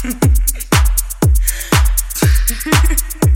Ha ha ha!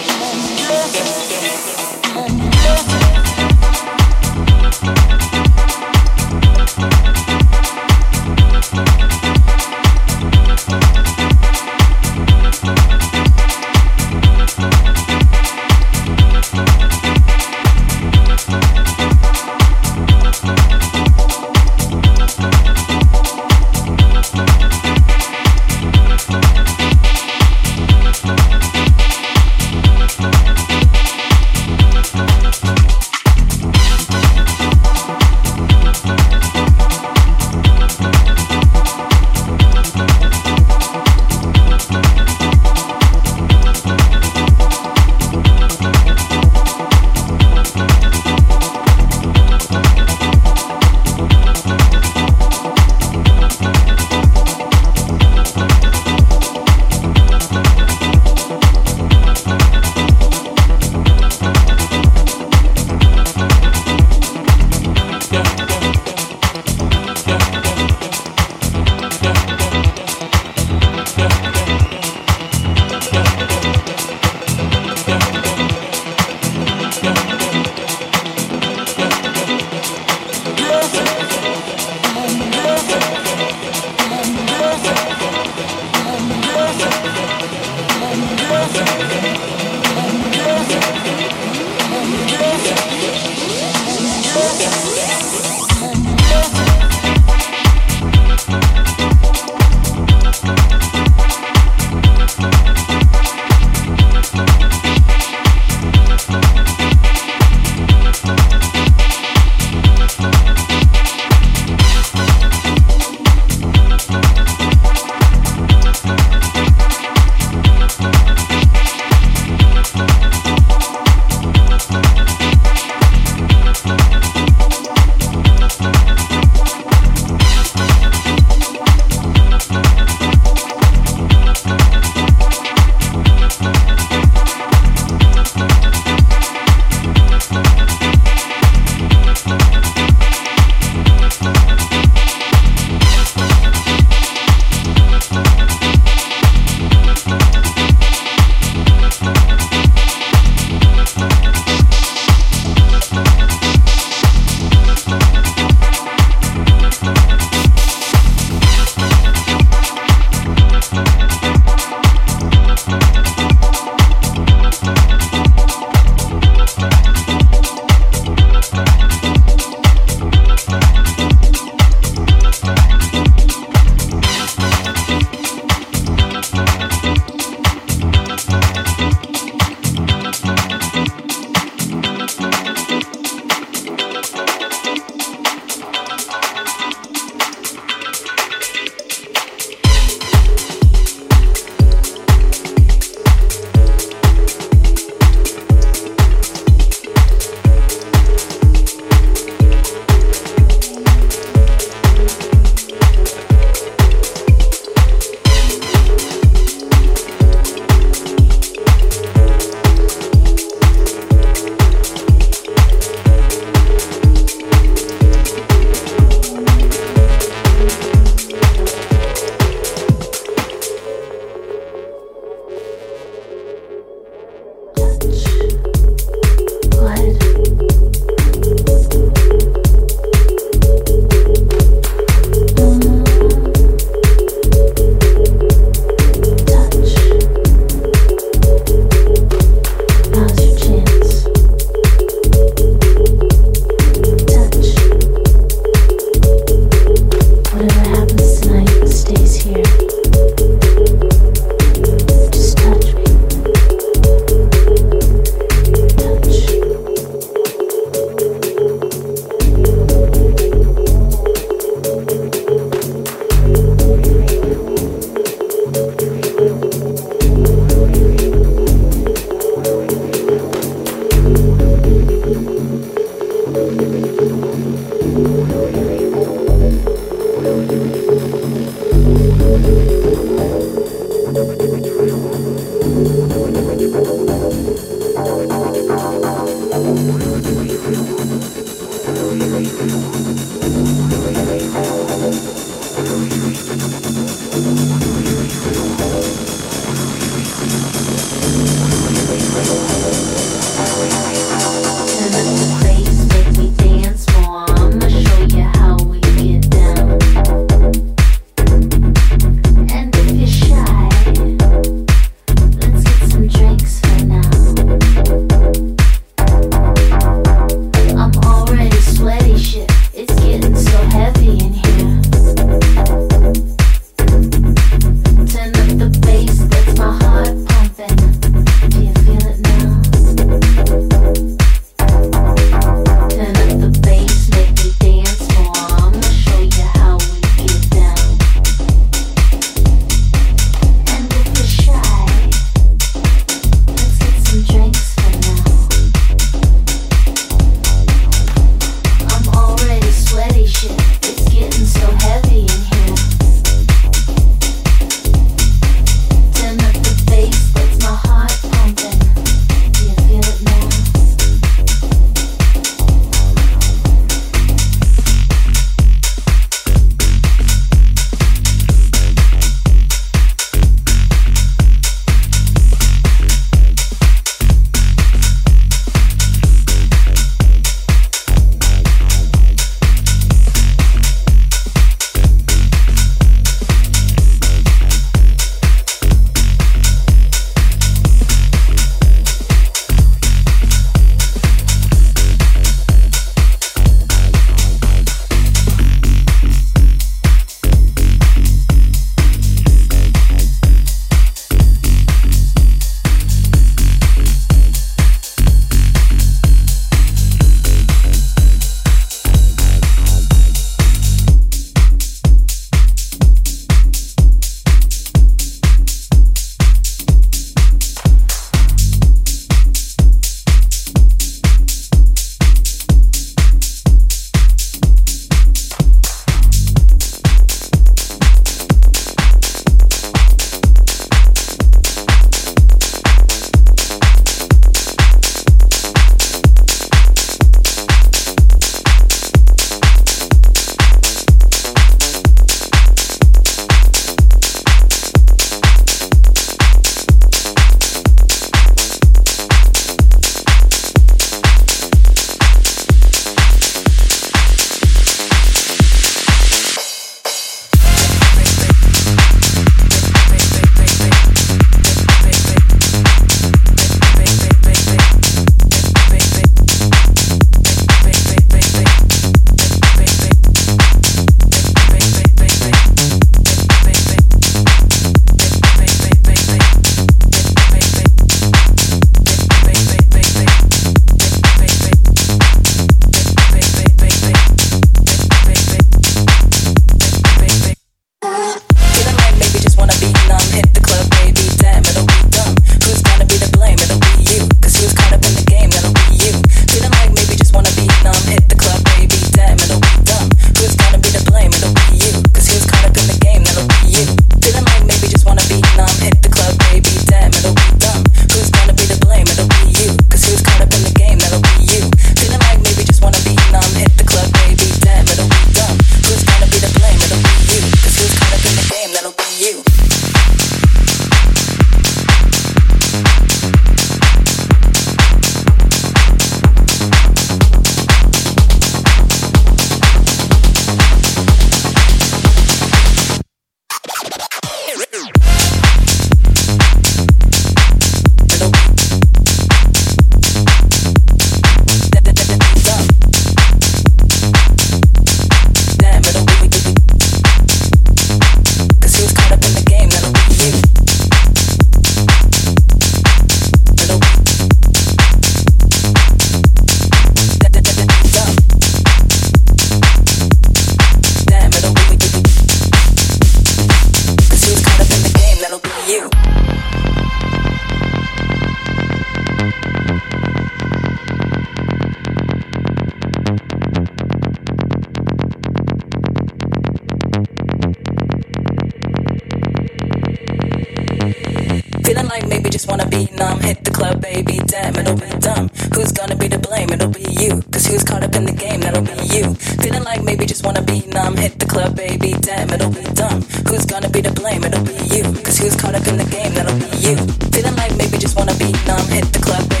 been dumb. Who's gonna be to blame? It'll be you. Cause who's caught up in the game? That'll be you. Feeling like maybe just wanna be numb. Hit the club, baby, damn, it'll be dumb. Who's gonna be to blame? It'll be you. Cause who's caught up in the game? That'll be you. Feeling like maybe just wanna be numb. Hit the club, baby.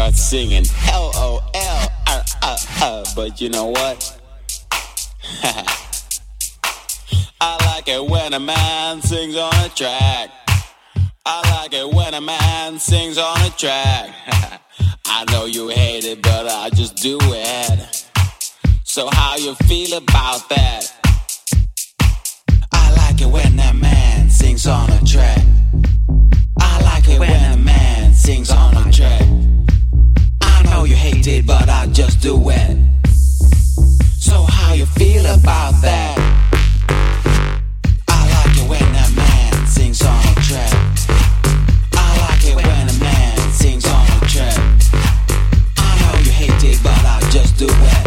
Start singing L O L. But you know what? I like it when a man sings on a track. I like it when a man sings on a track. I know you hate it, but I just do it. So how you feel about that? I like it when a man sings on a track. I like it when a man sings on a track. I know you hate it, but I just do it. So how you feel about that? I like it when a man sings on a track. I like it when a man sings on a track. I know you hate it, but I just do it.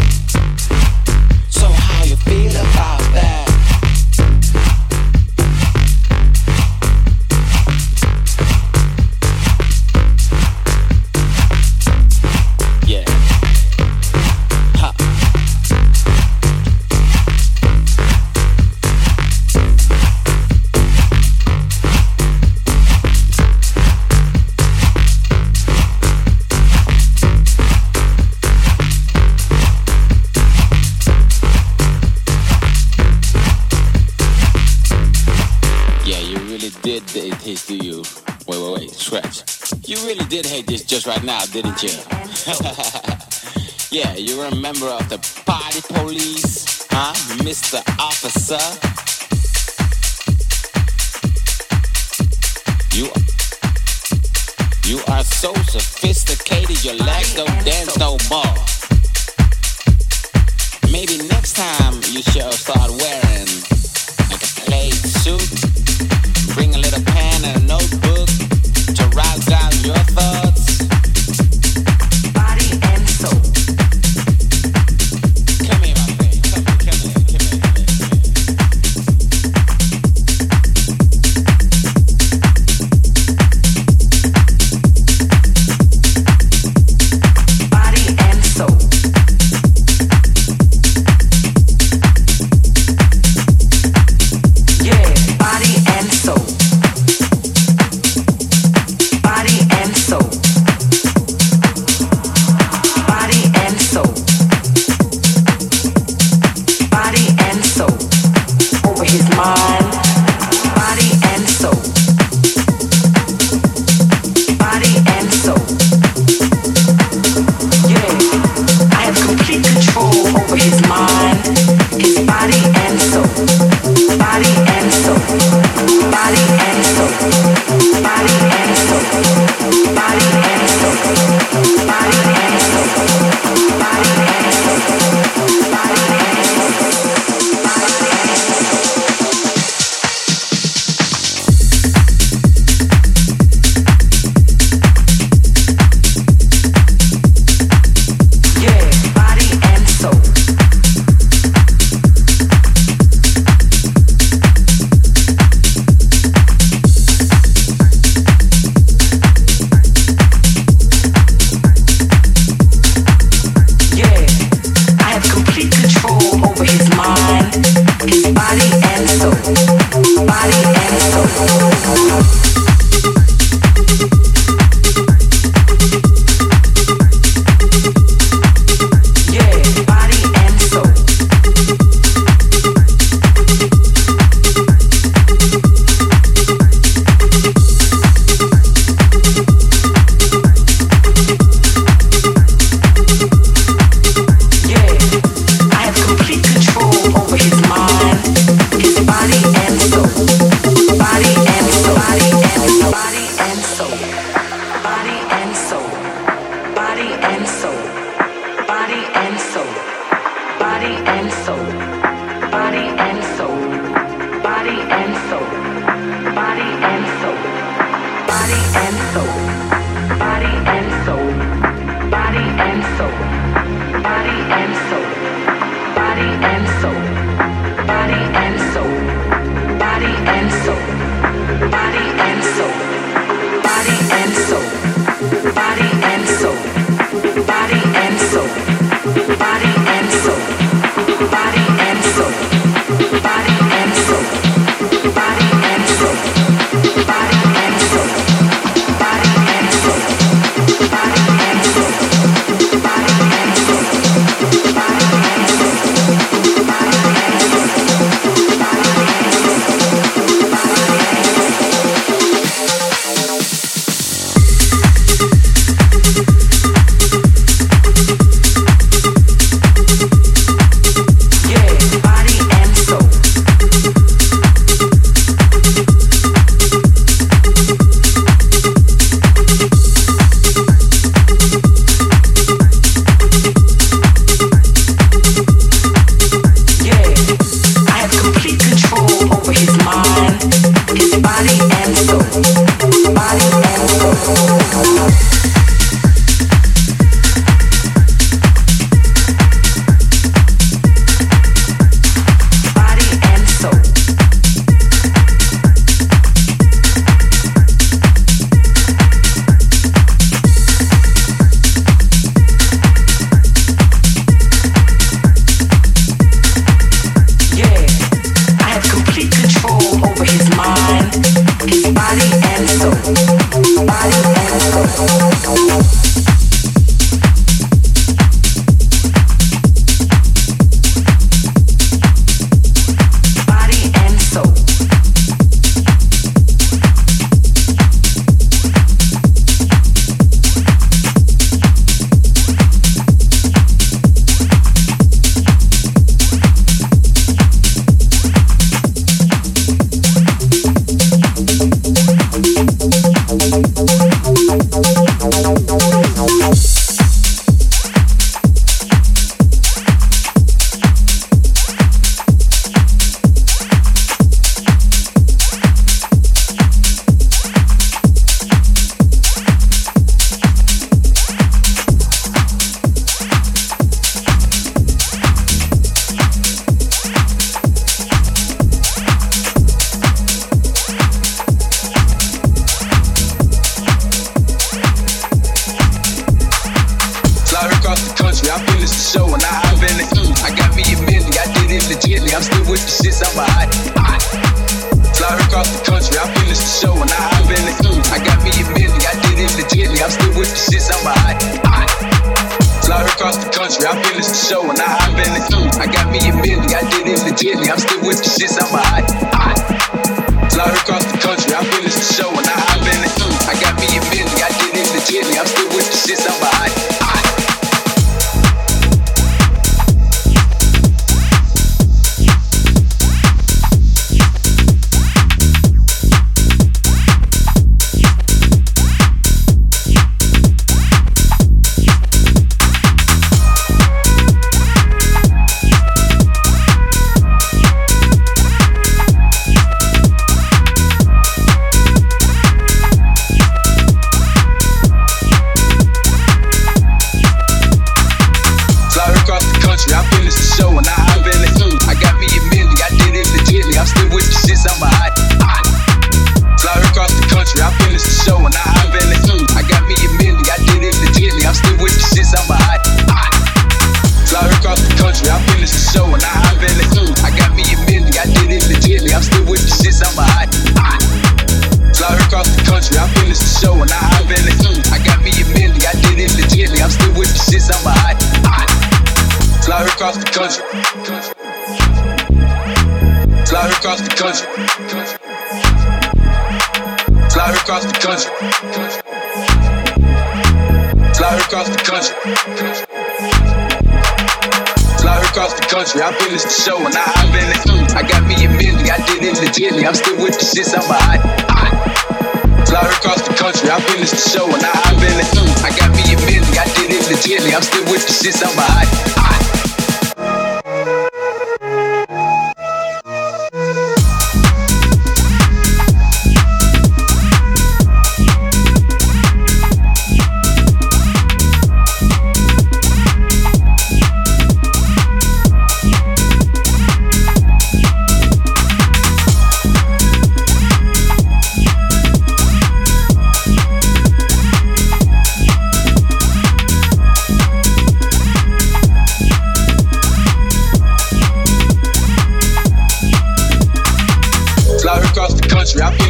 Really did hate this just right now, didn't you? yeah, you're a member of the party police, huh, Mr. Officer? You, you are so sophisticated, your legs don't dance no more. Maybe next time you should start wearing like a plaid suit. Bring a little your thoughts.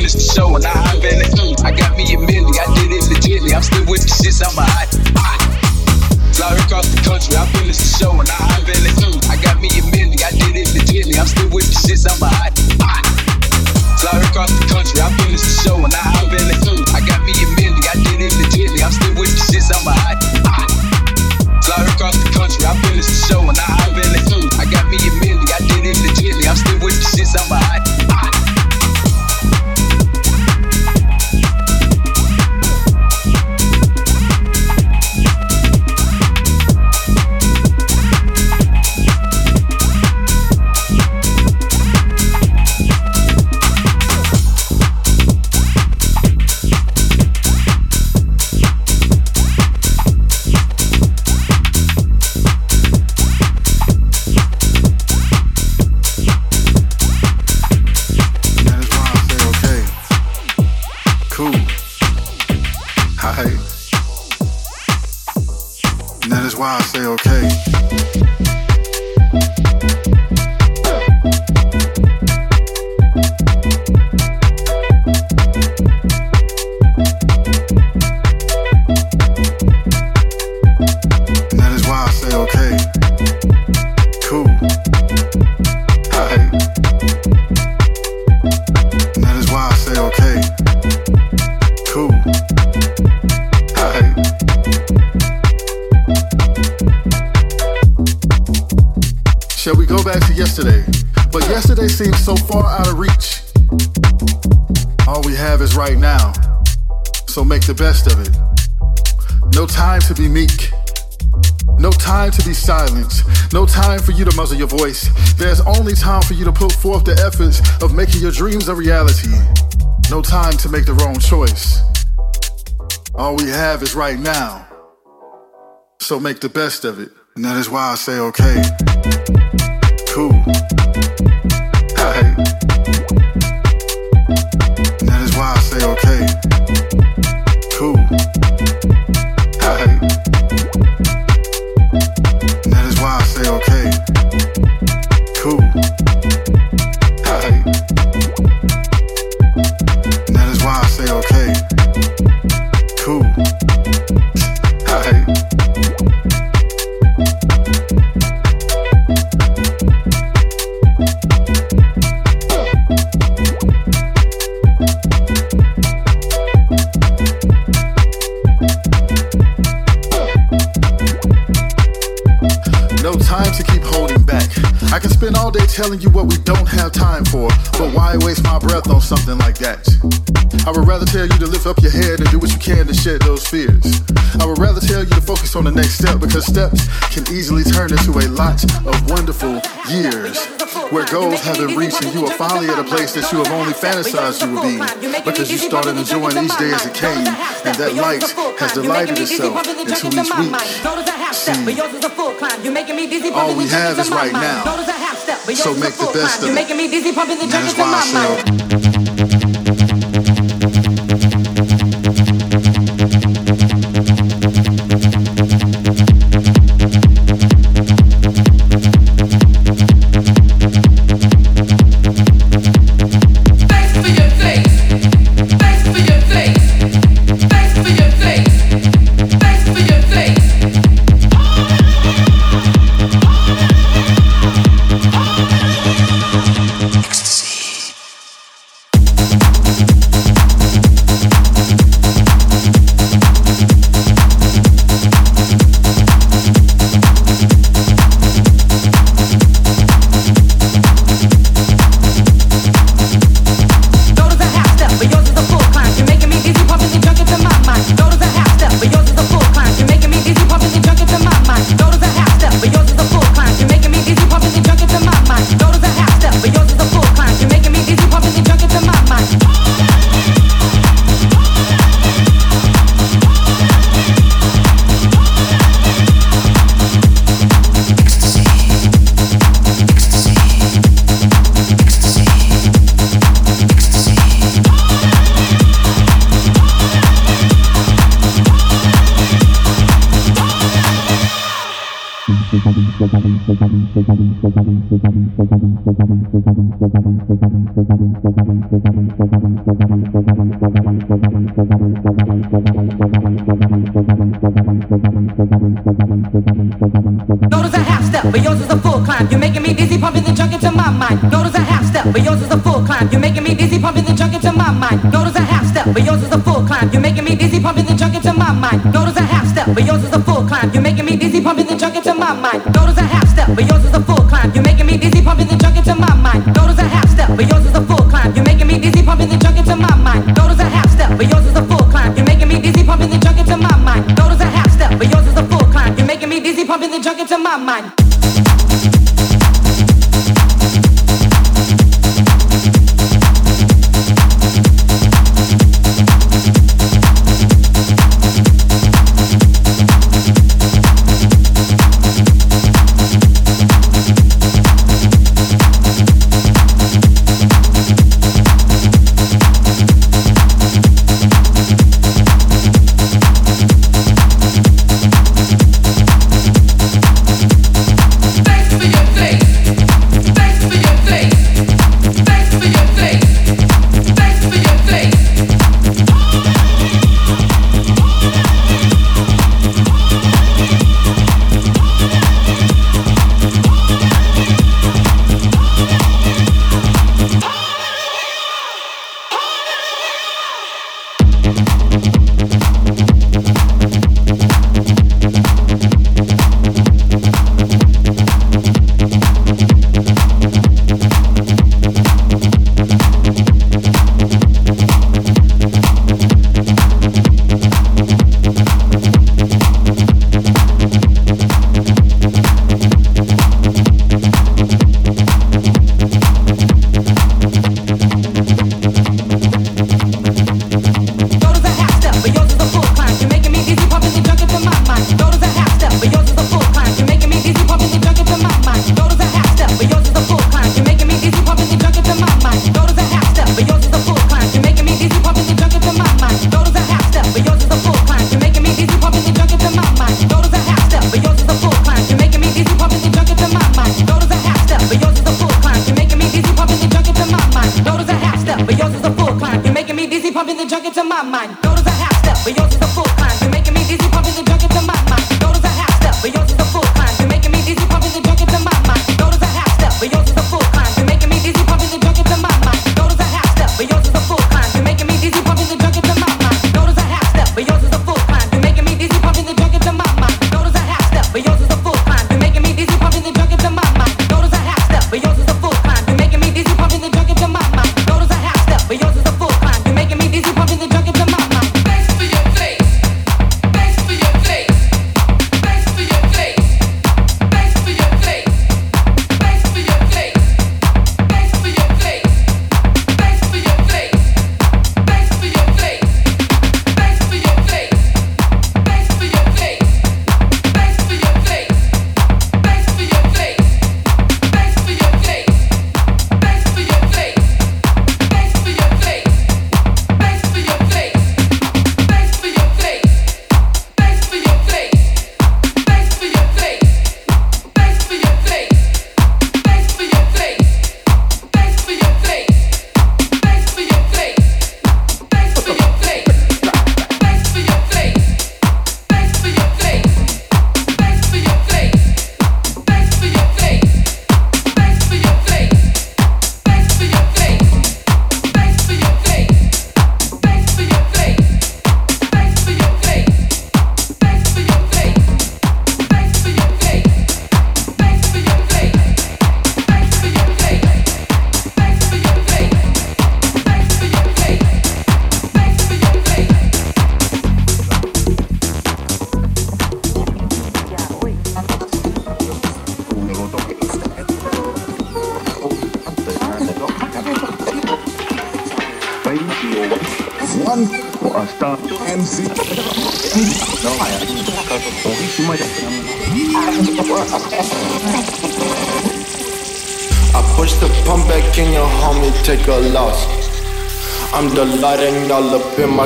Country. I finished the show and I hop in it. Mm, I got me a milli, I did it legitly. I'm still with the shits, I'm a hot. hot. Fly across the country, I finished the show and I hop in it. Mm, I got me a milli, I did it legitly. I'm still with the shits, I'm a hot. hot. Fly across the country, I finished the show and I hop in it. Mm, I got me a milli, I did it legitly. I'm still with the shits, I'm a hot. hot. Fly across the country, I finished the show and I hop in it. Mm, I got me a milli, I did it legitly. I'm still with the shits, I'm a hot. hot. Say okay. Your voice. There's only time for you to put forth the efforts of making your dreams a reality. No time to make the wrong choice. All we have is right now. So make the best of it. And that is why I say okay. Cool. On the next step because steps can easily turn into a lot of wonderful years where goals have been reached and you are finally at a place that you have only fantasized you would be because you started enjoying each day as it came and that light has delighted itself into each week. See, all we have is right now. So make the best of it. That is why I say,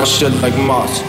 shit like moss.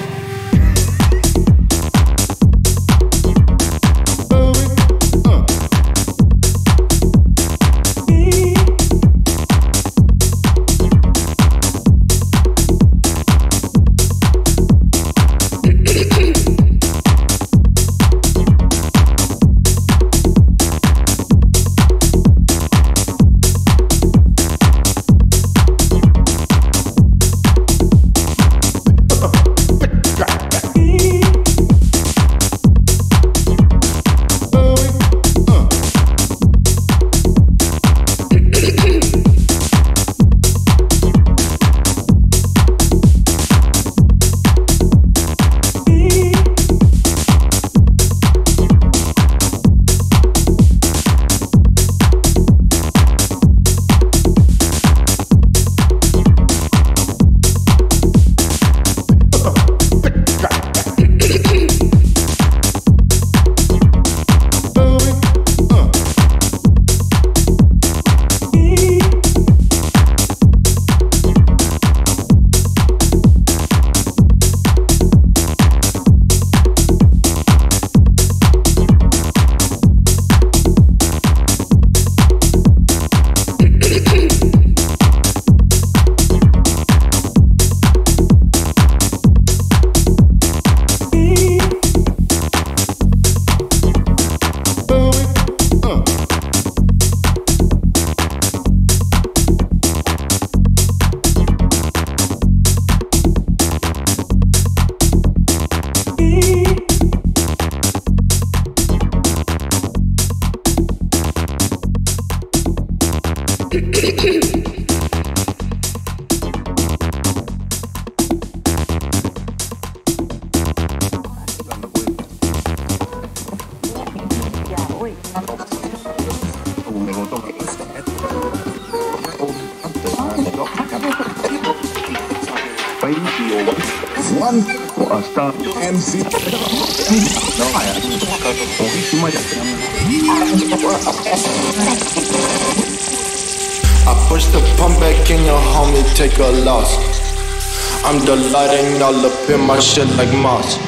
Shit like moss.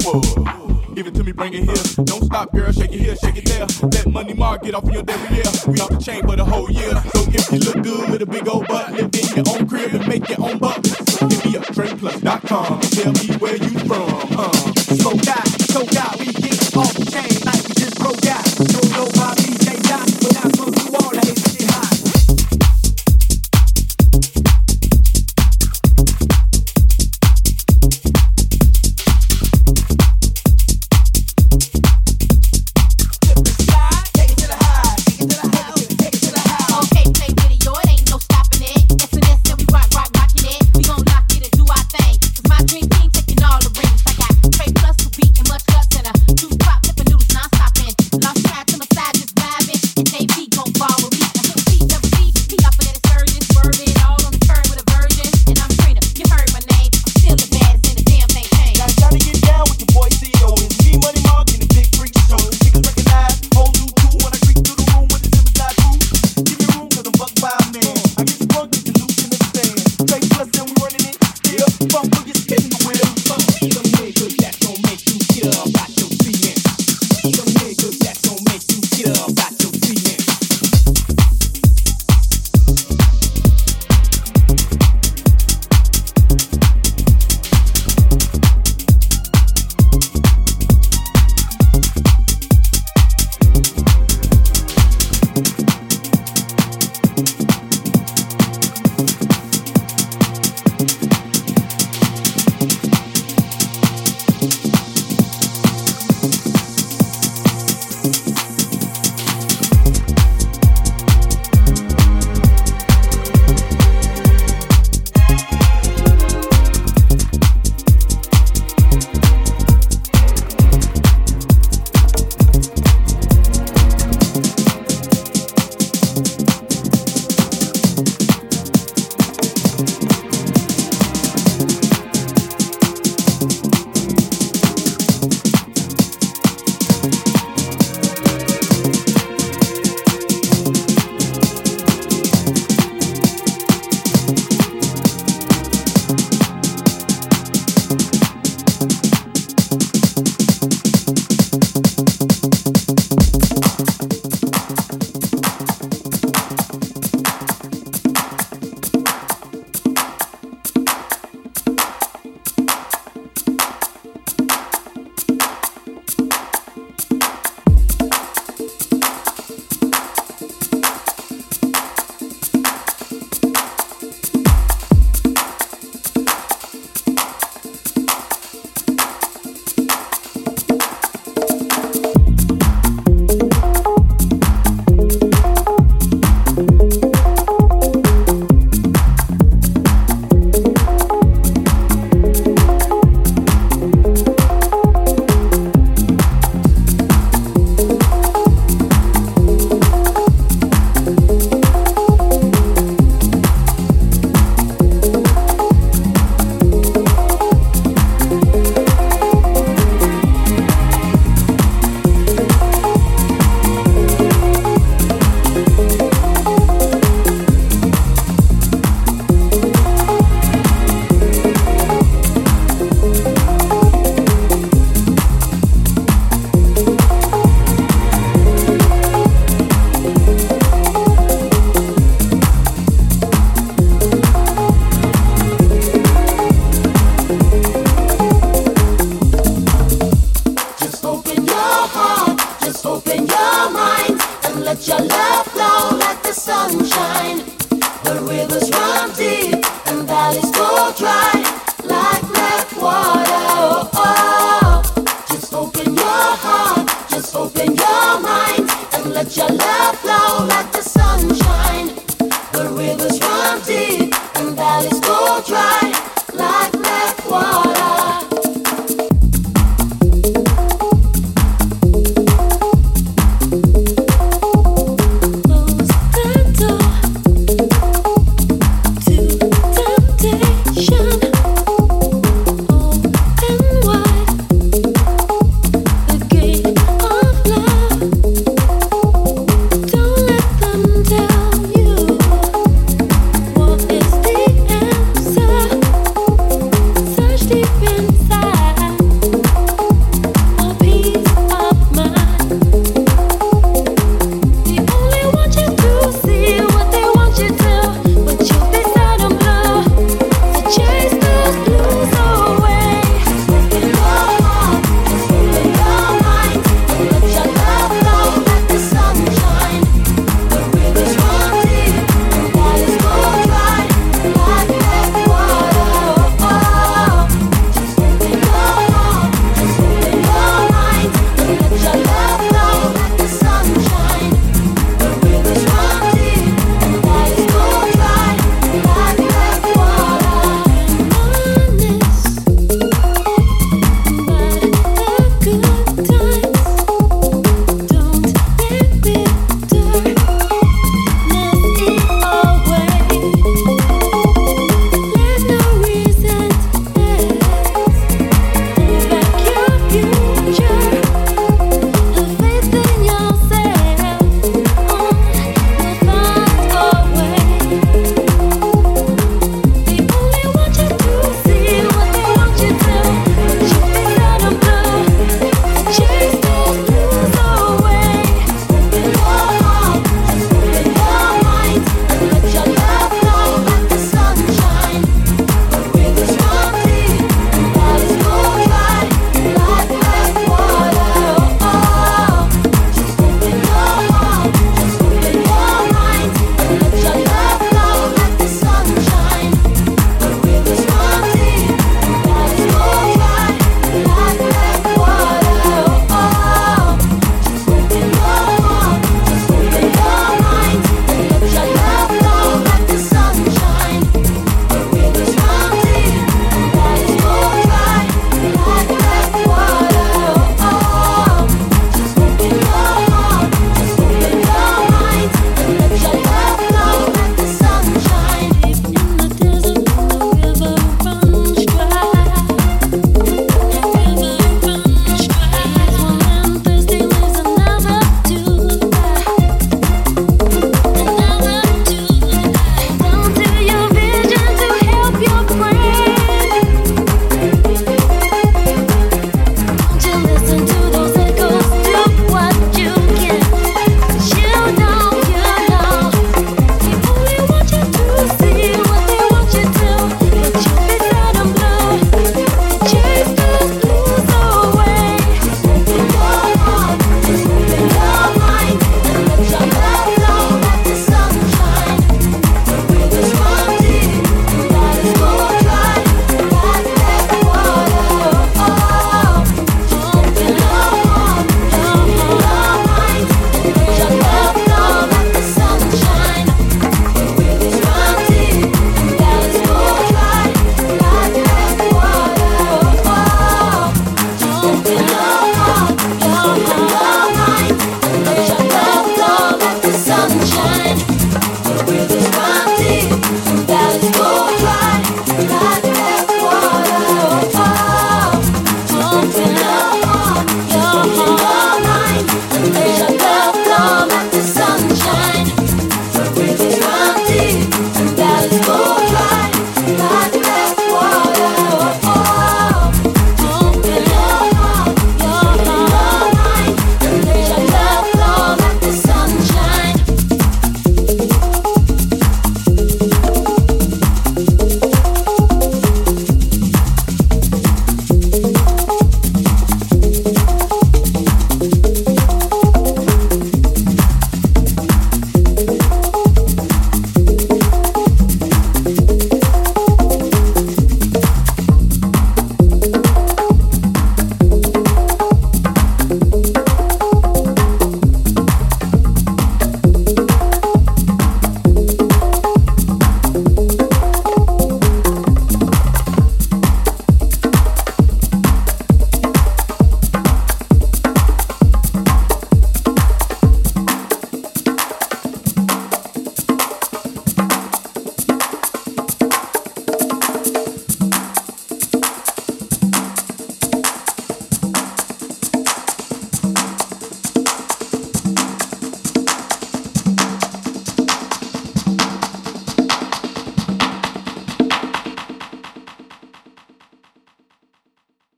Give it to me, bring it here. Don't stop, girl, shake it here, shake it there. Let money mark get off in your derriere. We off the chain for the whole year. So if you look good with a big old butt, live in your own crib and make your own bucks. Give me a trade plus.com. Tell me where you from.